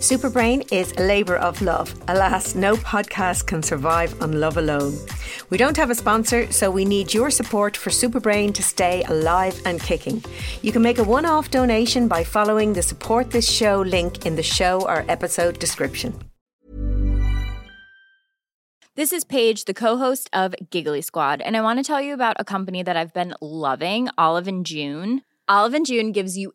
Superbrain is a labour of love. Alas, no podcast can survive on love alone. We don't have a sponsor, so we need your support for Superbrain to stay alive and kicking. You can make a one off donation by following the support this show link in the show or episode description. This is Paige, the co-host of Giggly Squad, and I want to tell you about a company that I've been loving, Olive and June. Olive and June gives you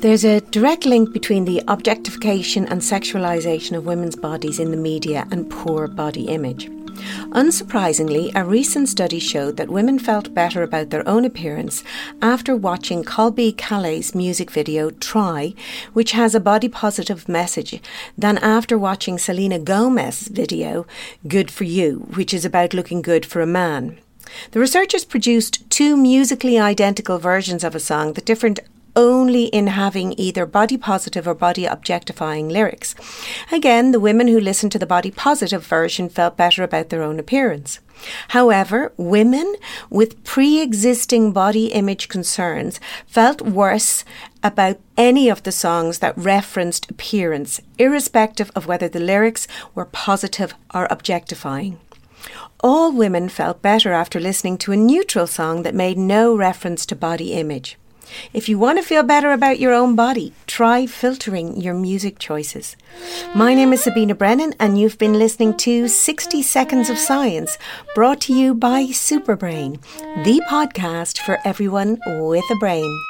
There's a direct link between the objectification and sexualization of women's bodies in the media and poor body image. Unsurprisingly, a recent study showed that women felt better about their own appearance after watching Colbie Caillat's music video Try, which has a body positive message, than after watching Selena Gomez's video Good for You, which is about looking good for a man. The researchers produced two musically identical versions of a song that differed only in having either body positive or body objectifying lyrics. Again, the women who listened to the body positive version felt better about their own appearance. However, women with pre existing body image concerns felt worse about any of the songs that referenced appearance, irrespective of whether the lyrics were positive or objectifying. All women felt better after listening to a neutral song that made no reference to body image. If you want to feel better about your own body, try filtering your music choices. My name is Sabina Brennan, and you've been listening to 60 Seconds of Science, brought to you by Superbrain, the podcast for everyone with a brain.